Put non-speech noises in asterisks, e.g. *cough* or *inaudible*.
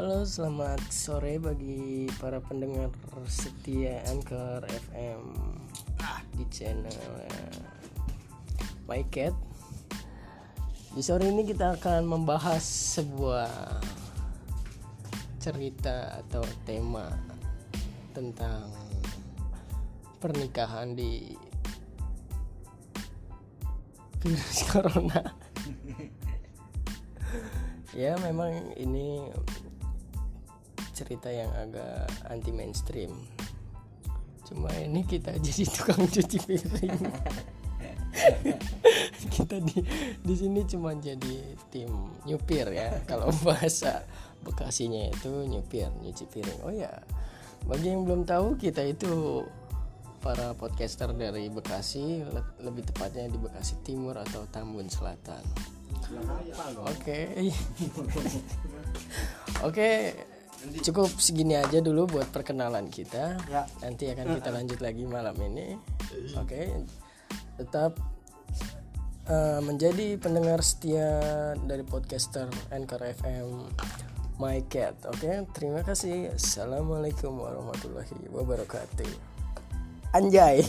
Halo, selamat sore bagi para pendengar setia Anchor FM di channel My Cat. Di sore ini kita akan membahas sebuah cerita atau tema tentang pernikahan di virus *laughs* corona. *laughs* ya memang ini cerita yang agak anti mainstream cuma ini kita jadi tukang cuci piring. *laughs* Kita di di sini cuma jadi tim nyupir ya. Kalau *laughs* bahasa bekasinya itu nyupir nyuci piring. Oh ya bagi yang belum tahu kita itu para podcaster dari Bekasi lebih tepatnya di Bekasi Timur atau Tambun Selatan. Oke. *laughs* Oke. Cukup segini aja dulu buat perkenalan kita. Ya. Nanti akan kita lanjut lagi malam ini. Oke. Tetap uh, menjadi pendengar setia dari podcaster Anchor FM My Cat. Oke, terima kasih. Assalamualaikum warahmatullahi wabarakatuh. Anjay.